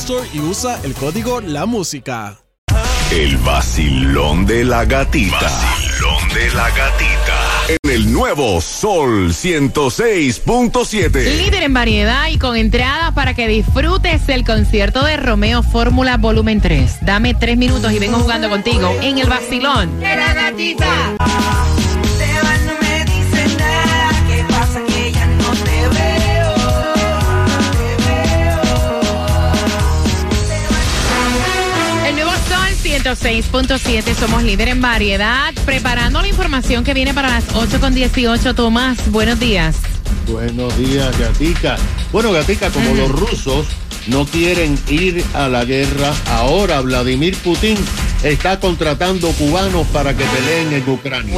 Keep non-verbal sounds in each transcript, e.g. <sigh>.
Store y usa el código La Música. El vacilón de la gatita. Vacilón de la gatita. En el nuevo Sol 106.7. Líder en variedad y con entradas para que disfrutes el concierto de Romeo Fórmula Volumen 3. Dame tres minutos y vengo jugando contigo en el vacilón. de la gatita. 106.7, somos líder en variedad. Preparando la información que viene para las 8 con 18. Tomás, buenos días. Buenos días, Gatica. Bueno, Gatica, como los rusos no quieren ir a la guerra, ahora Vladimir Putin está contratando cubanos para que peleen en Ucrania.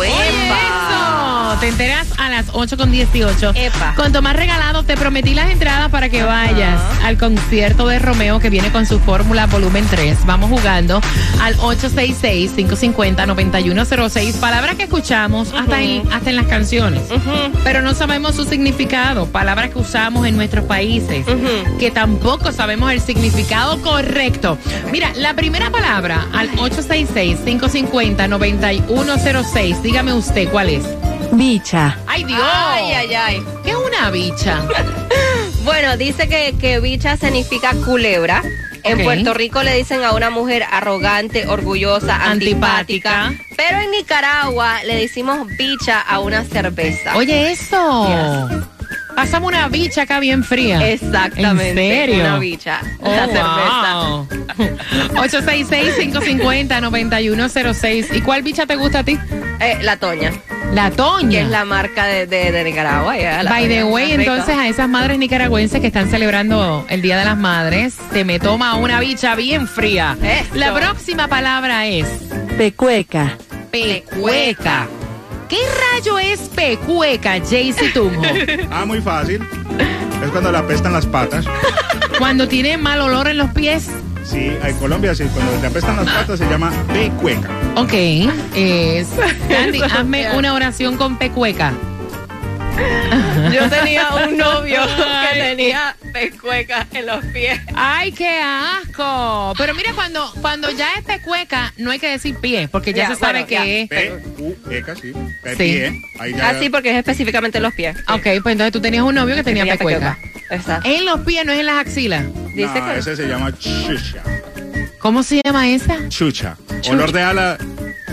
Te enteras a las 8 con 18. Epa. Con Tomás Regalado te prometí las entradas para que vayas al concierto de Romeo que viene con su fórmula volumen 3. Vamos jugando al 866-550-9106. Palabras que escuchamos hasta, en, hasta en las canciones. Pero no sabemos su significado. Palabras que usamos en nuestros países. Que tampoco sabemos el significado correcto. Mira, la primera palabra al 866-550-9106. Dígame usted cuál es. Bicha. ¡Ay, Dios! Ay, ay, ay. ¿Qué es una bicha? <laughs> Bueno, dice que, que bicha significa culebra. En. Puerto Rico le dicen a una mujer arrogante, orgullosa, antipática. Antipática. Pero en Nicaragua le decimos bicha a una cerveza. Oye, eso. Pásame una bicha acá bien fría. Exactamente. ¿En serio? Una bicha. Oh, la cerveza. wow. <laughs> 866-550-9106. ¿Y cuál bicha te gusta a ti? Eh, la Toña, La Toña. que es la marca de, de- de Nicaragua. By the way, entonces a esas madres nicaragüenses que están celebrando el Día de las Madres, se me toma una bicha bien fría. La próxima palabra es Pecueca. pecueca. ¿Qué rayo es pecueca, Jaycee Tunjo? <laughs> Ah, muy fácil. Es cuando le apestan las patas. Cuando tiene mal olor en los pies. Sí, en Colombia sí, cuando le apestan las patas se llama pecueca. Ok, es. <laughs> Candy, hazme una oración con pecueca. <laughs> Yo tenía un novio que tenía pecuecas en los pies. ¡Ay, qué asco! Pero mira, cuando, cuando ya es pecueca, no hay que decir pie, porque ya, Ya, se sabe bueno, que ya. es. Pecueca, sí. De Sí. pie. Ahí ya. Así porque es específicamente en los pies. Ok, pues entonces tú tenías un novio que tenía pecueca. Exacto. En los pies, no es en las axilas. Dice No, que ese se llama chucha. ¿Cómo se llama esa? Chucha. Olor de ala,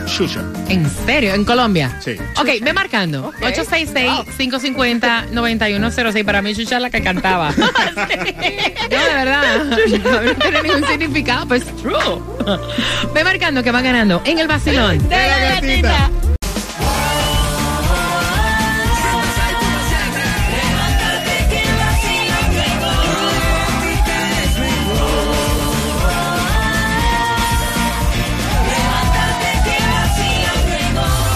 chucha. ¿En serio? ¿En Colombia? Sí. Ok, ve marcando. 866-550-9106. Para mí, Chucha es la que cantaba. <laughs> no, de verdad. No tiene ningún significado, pues true. Ve marcando que va ganando en el vacilón. De la gatita.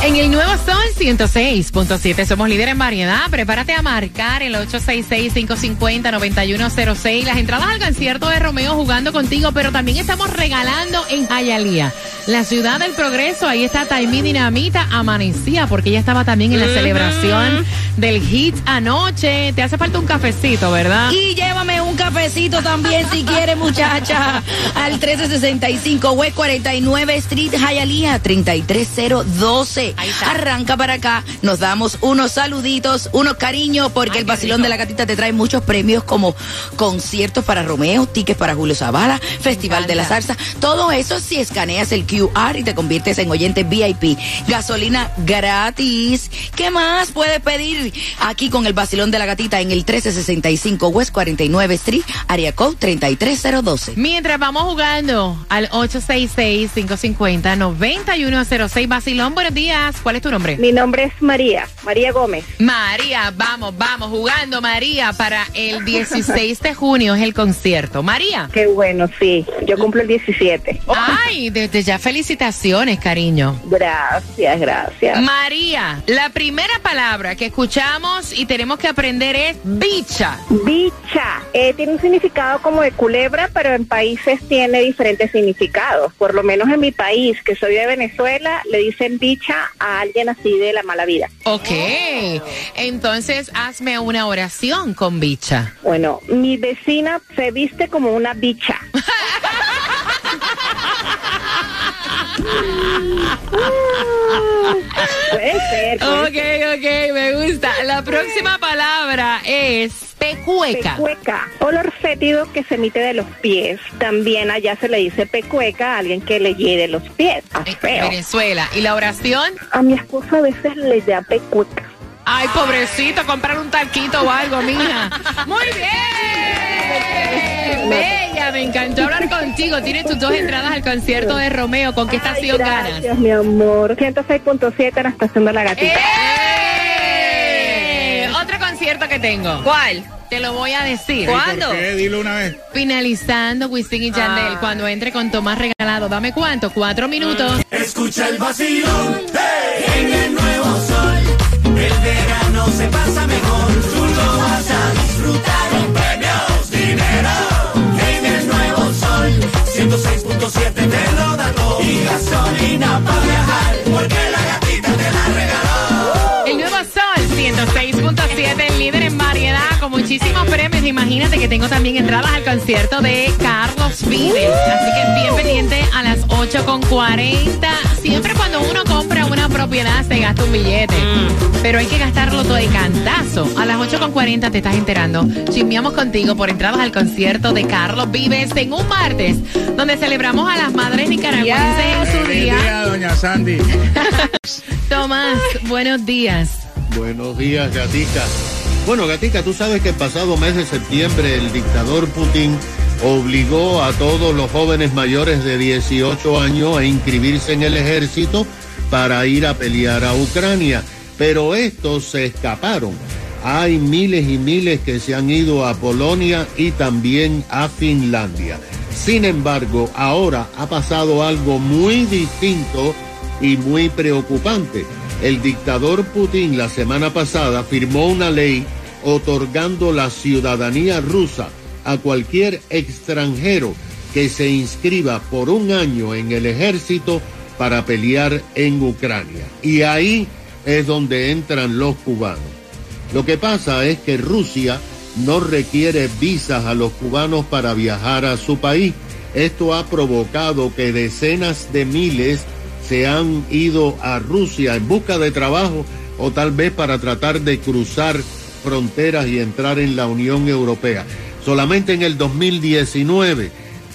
En el nuevo Sol 106.7 somos líder en variedad. Prepárate a marcar el 866-550-9106. Las entradas al concierto de Romeo jugando contigo, pero también estamos regalando en Hialeah, la ciudad del progreso. Ahí está Taimí Dinamita amanecía porque ella estaba también en la celebración del hit anoche. Te hace falta un cafecito, ¿verdad? Y llévame un cafecito también si quiere, muchacha. <laughs> Al 1365 West 49 Street, Hialeah, 33012. Ahí está. Arranca para acá. Nos damos unos saluditos, unos cariños, porque Ay, el vacilón rico. de la gatita te trae muchos premios como conciertos para Romeo, tickets para Julio Zavala, Festival de la. Salsa. Todo eso si escaneas el QR y te conviertes en oyente VIP. Gasolina gratis. ¿Qué más puedes pedir aquí con el vacilón de la gatita en el 1365 West 49 Street, área code 33012? Mientras vamos jugando al 866-550-9106. Basilón, buenos días. ¿Cuál es tu nombre? Mi nombre es María, María Gómez. María, vamos, vamos, jugando, María, para el 16 de junio es el concierto. María. Qué bueno, sí. Yo cumplo el 17. Ay, desde ya felicitaciones, cariño. Gracias, gracias. María, la primera palabra que escuchamos y tenemos que aprender es bicha. Bicha. Eh, tiene un significado como de culebra, pero en países tiene diferentes significados. Por lo menos en mi país, que soy de Venezuela, le dicen bicha a alguien así de la mala vida. Ok, entonces hazme una oración con bicha. Bueno, mi vecina se viste como una bicha. <laughs> Puede ser. puede Ok, ok, me gusta. La próxima palabra es pecueca. Pecueca, olor fétido que se emite de los pies. También allá se le dice pecueca a alguien que le hiede los pies. A feo. Venezuela. ¿Y la oración? A mi esposo a veces le da pecueca. Ay, pobrecito, comprar un talquito o algo, mija. <laughs> Muy bien. Bella, me encantó hablar contigo. Tienes tus dos entradas al concierto de Romeo. ¿Con qué estación Ay, ganas? gracias, mi amor. 106.7 en la estación de la gatita. ¡Eh! Otro concierto que tengo. ¿Cuál? Te lo voy a decir. ¿Cuándo? ¿Por qué? Dilo una vez. Finalizando Wisin y Yandel, Ah. cuando entre con Tomás Regalado. Dame cuánto, cuatro minutos. Escucha el vacilón en el nuevo sol. El verano se pasa mejor. Tú lo vas a disfrutar con premios, dinero. En el nuevo sol 106.7 te lo da todo. Y gasolina para viajar. Premios. Imagínate que tengo también entradas al concierto de Carlos Vives. Así que bien pendiente a las 8.40. Siempre cuando uno compra una propiedad se gasta un billete. Pero hay que gastarlo todo de cantazo. A las 8.40 te estás enterando. Chismeamos contigo por entradas al concierto de Carlos Vives en un martes, donde celebramos a las madres nicaragüenses en su día, doña Sandy. <laughs> Tomás, buenos días. Buenos días, Gatica. Bueno, Gatica, tú sabes que el pasado mes de septiembre el dictador Putin obligó a todos los jóvenes mayores de 18 años a inscribirse en el ejército para ir a pelear a Ucrania. Pero estos se escaparon. Hay miles y miles que se han ido a Polonia y también a Finlandia. Sin embargo, ahora ha pasado algo muy distinto y muy preocupante. El dictador Putin la semana pasada firmó una ley otorgando la ciudadanía rusa a cualquier extranjero que se inscriba por un año en el ejército para pelear en Ucrania. Y ahí es donde entran los cubanos. Lo que pasa es que Rusia no requiere visas a los cubanos para viajar a su país. Esto ha provocado que decenas de miles se han ido a Rusia en busca de trabajo o tal vez para tratar de cruzar fronteras y entrar en la Unión Europea. Solamente en el 2019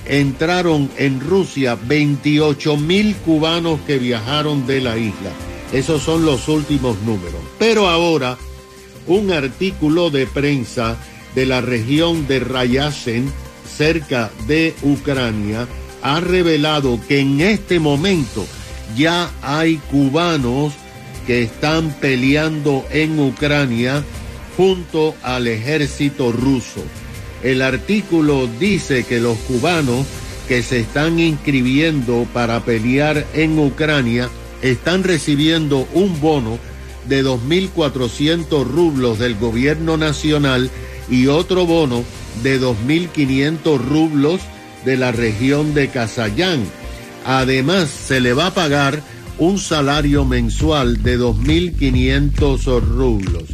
entraron en Rusia 28 mil cubanos que viajaron de la isla. Esos son los últimos números. Pero ahora un artículo de prensa de la región de Ryazan, cerca de Ucrania, ha revelado que en este momento ya hay cubanos que están peleando en Ucrania junto al ejército ruso. El artículo dice que los cubanos que se están inscribiendo para pelear en Ucrania están recibiendo un bono de 2.400 rublos del gobierno nacional y otro bono de 2.500 rublos de la región de Casayán. Además, se le va a pagar un salario mensual de 2.500 rublos.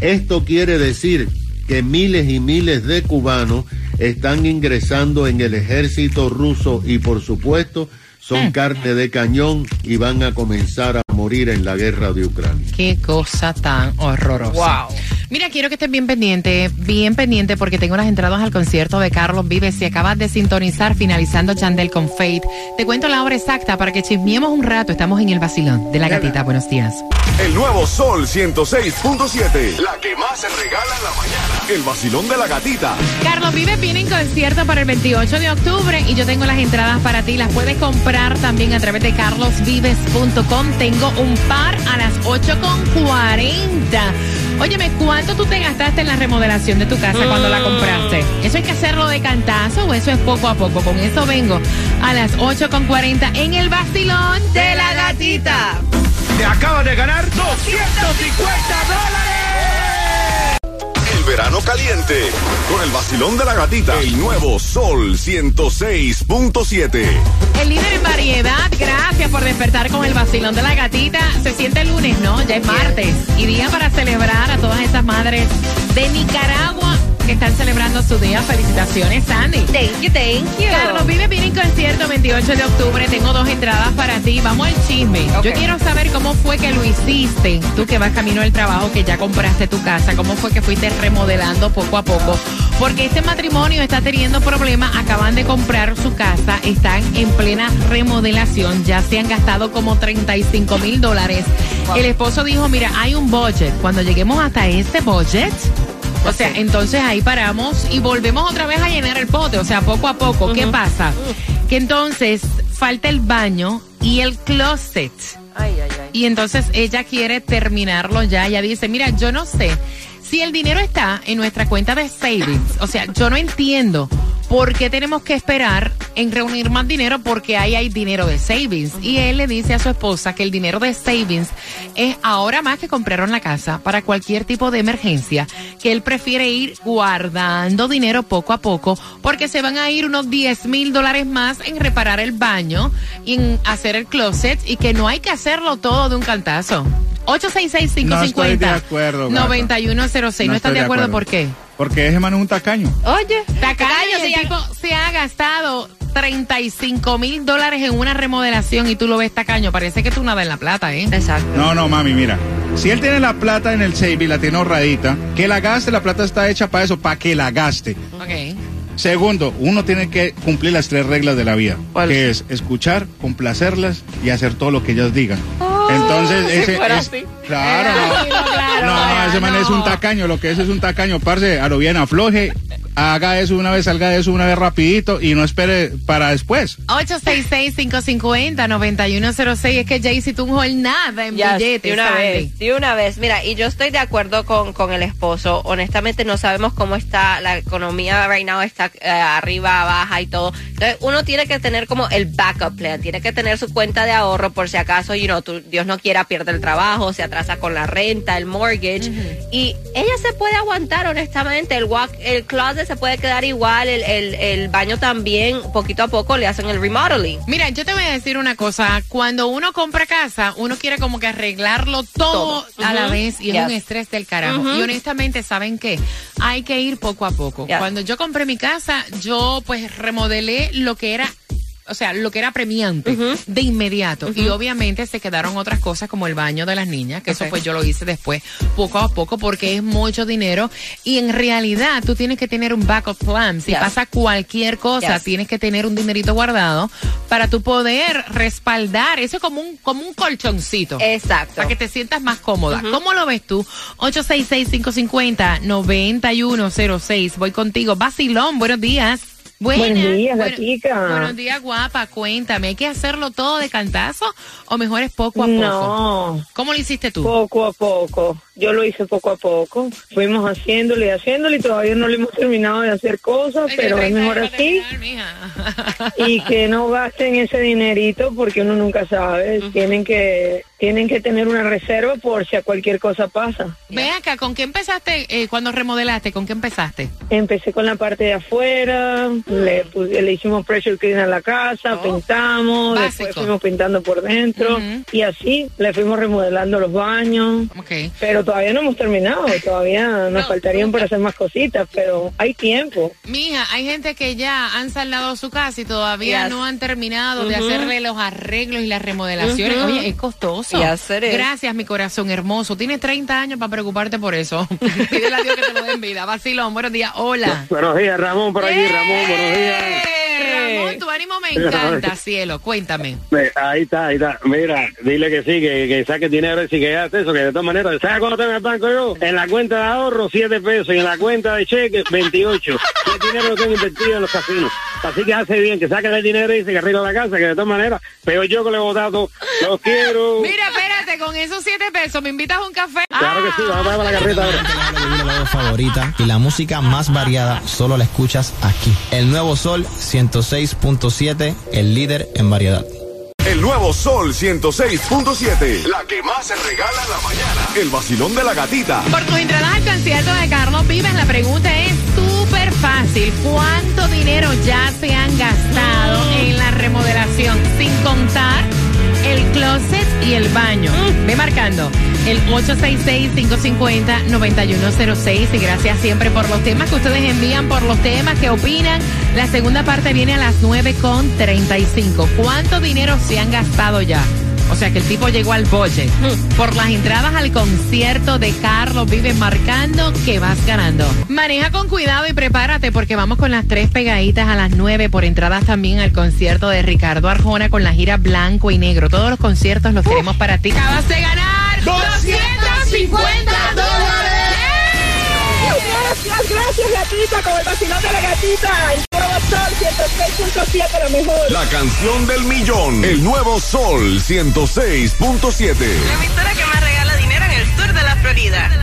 Esto quiere decir que miles y miles de cubanos están ingresando en el ejército ruso y por supuesto son carne de cañón y van a comenzar a morir en la guerra de Ucrania. Qué cosa tan horrorosa. Mira, quiero que estés bien pendiente, bien pendiente, porque tengo las entradas al concierto de Carlos Vives. Si acabas de sintonizar, finalizando Chandel con Fate, te cuento la hora exacta para que chismiemos un rato. Estamos en el vacilón de la gatita. Buenos días. El nuevo Sol 106.7. La que más se regala en la mañana. El vacilón de la gatita. Carlos Vives viene en concierto para el 28 de octubre y yo tengo las entradas para ti. Las puedes comprar también a través de carlosvives.com. Tengo un par a las 8.40. Óyeme, ¿cuánto tú te gastaste en la remodelación de tu casa cuando la compraste? ¿Eso hay que hacerlo de cantazo o eso es poco a poco? Con eso vengo a las 8.40 en el vacilón de la gatita. Te acabas de ganar 250 dólares. Verano caliente. Con el vacilón de la gatita. El nuevo Sol 106.7. El líder en variedad, gracias por despertar con el vacilón de la gatita. Se siente el lunes, ¿no? Ya es martes. Y día para celebrar a todas esas madres de Nicaragua que están celebrando su día. Felicitaciones, Sandy. Thank you, thank you. Carlos Vive viene en concierto 28 de octubre. Tengo dos entradas para ti. Vamos al chisme. Yo quiero saber cómo fue que lo hiciste. Tú que vas camino al trabajo, que ya compraste tu casa. ¿Cómo fue que fuiste remodelando poco a poco? Porque este matrimonio está teniendo problemas. Acaban de comprar su casa. Están en plena remodelación. Ya se han gastado como 35 mil dólares. El esposo dijo, mira, hay un budget. Cuando lleguemos hasta este budget... O sea, entonces ahí paramos y volvemos otra vez a llenar el pote, o sea, poco a poco. ¿Qué pasa? Que entonces falta el baño y el closet. Ay, ay, ay. Y entonces ella quiere terminarlo ya. Ella dice, mira, yo no sé si el dinero está en nuestra cuenta de savings. O sea, yo no entiendo por qué tenemos que esperar en reunir más dinero porque ahí hay dinero de savings. Y él le dice a su esposa que el dinero de savings es ahora más que compraron la casa para cualquier tipo de emergencia, que él prefiere ir guardando dinero poco a poco porque se van a ir unos 10 mil dólares más en reparar el baño y en hacer el closet y que no hay que hacerlo todo de un cantazo. 866-550. No estoy de acuerdo, gata. 9106. ¿No, estás de acuerdo. por qué? Porque ese man es un tacaño. Oye, Tacaño, el tipo se ha gastado 35 mil dólares en una remodelación y tú lo ves tacaño. Parece que tú nada en la plata, ¿eh? Exacto. No, no, mami, mira. Si él tiene la plata en el saving, la tiene ahorradita, que la gaste, la plata está hecha para eso, para que la gaste. Ok. Segundo, uno tiene que cumplir las tres reglas de la vida, ¿Cuáles? que es escuchar, complacerlas y hacer todo lo que ellas digan. Entonces, si ese fuera es, así. claro, no, no, claro, no, no, ese man es un tacaño, lo que es es un tacaño, parce, a lo bien afloje, haga eso una vez, salga de eso una vez rapidito y no espere para después. 866-550-9106. Es que Jaycee tuvo el nada en Ya, billetes. de una Sandy. vez, de una vez. Mira, y yo estoy de acuerdo con, con el esposo. Honestamente, no sabemos cómo está la economía right now, está eh, arriba, baja y todo. Entonces, uno tiene que tener como el backup plan, tiene que tener su cuenta de ahorro por si acaso, you know, tú- Dios no quiera, pierde el trabajo, se atrasa con la renta, el mortgage. Y ella se puede aguantar, honestamente. El walk, el closet se puede quedar igual, el, el, el baño también, poquito a poco le hacen el remodeling. Mira, yo te voy a decir una cosa. Cuando uno compra casa, uno quiere como que arreglarlo todo, Todo. a la vez y es un estrés del carajo. Y honestamente, ¿saben qué? Hay que ir poco a poco. Yes. Cuando yo compré mi casa, yo pues remodelé lo que era o sea, lo que era premiante de inmediato. Y obviamente se quedaron otras cosas como el baño de las niñas, que eso pues yo lo hice después, poco a poco, porque es mucho dinero. Y en realidad tú tienes que tener un backup plan. Si Yes. pasa cualquier cosa, Yes. tienes que tener un dinerito guardado para tu poder respaldar. Eso es como un, como un colchoncito. Exacto. Para que te sientas más cómoda. ¿Cómo lo ves tú? 866-550-9106. Voy contigo. Basilón, buenos días. Buenas. Buenos días, Bueno- gatica. Buenos días, guapa. Cuéntame, ¿hay que hacerlo todo de cantazo o mejor es poco a poco? No, ¿Cómo lo hiciste tú? poco a poco. Yo lo hice poco a poco. Fuimos haciéndole y haciéndole y todavía no le hemos terminado de hacer cosas, Ay, pero es mejor así. terminar, y que no gasten ese dinerito porque uno nunca sabe. Tienen que tienen que tener una reserva por si a cualquier cosa pasa. Ve acá, ¿con qué empezaste eh, cuando remodelaste? ¿Con qué empezaste? Empecé con la parte de afuera, le, pu- le hicimos pressure clean a la casa, Oh. pintamos, Básico. después fuimos pintando por dentro y así le fuimos remodelando los baños. Ok. Pero todavía no hemos terminado, todavía nos faltarían por hacer más cositas, pero hay tiempo. Mija, hay gente que ya han saldado su casa y todavía Yes. no han terminado de hacerle los arreglos y las remodelaciones. Oye, es costoso. Yes, it is. Gracias, mi corazón hermoso. Tienes 30 años para preocuparte por eso. <laughs> Pídele a Dios que te lo den vida. Vacilón, buenos días. Hola. Buenos días, Ramón, por aquí, Ramón, buenos días. Eh, Ramón, tu ánimo me encanta, <laughs> cielo. Cuéntame. Ahí está, ahí está. Mira, dile que sí, que, que saque dinero y si que hace eso, que de todas maneras, ¿sabes cuánto tengo en el banco yo? En la cuenta de ahorro, 7 pesos, y en la cuenta de cheque, 28. Ese dinero tengo invertido en los casinos. Así que hace bien, que saque el dinero y se que arregla la casa, que de todas maneras, pero yo que le he votado, los quiero. Mira, espérate, con esos 7 pesos, ¿me invitas a un café? Claro que sí, vamos a la carreta ahora. Favorita y la música más variada solo la escuchas aquí. El Nuevo Sol 106.7, el líder en variedad. El nuevo Sol 106.7. La que más se regala en la mañana. El vacilón de la gatita. Por tus entradas al concierto de Carlos Vives, la pregunta es súper fácil. ¿Cuánto dinero ya se han gastado en la remodelación? Sin contar el closet y el baño. Ve marcando el 866-550-9106 y gracias siempre por los temas que ustedes envían, por los temas que opinan. La segunda parte viene a las 9.35. ¿Cuánto dinero se han gastado ya? O sea que el tipo llegó al boche por las entradas al concierto de Carlos Vives marcando que vas ganando. Maneja con cuidado y prepárate porque vamos con las tres pegaditas a las nueve por entradas también al concierto de Ricardo Arjona con la gira blanco y negro. Todos los conciertos los tenemos para ti. Acabas de ganar 250 dólares. Gracias, gracias, gatita, con el vacilón de la gatita. Nuevo sol 106.7, lo mejor. La canción del millón. El nuevo Sol 106.7. La emisora que más regala dinero en el sur de la Florida.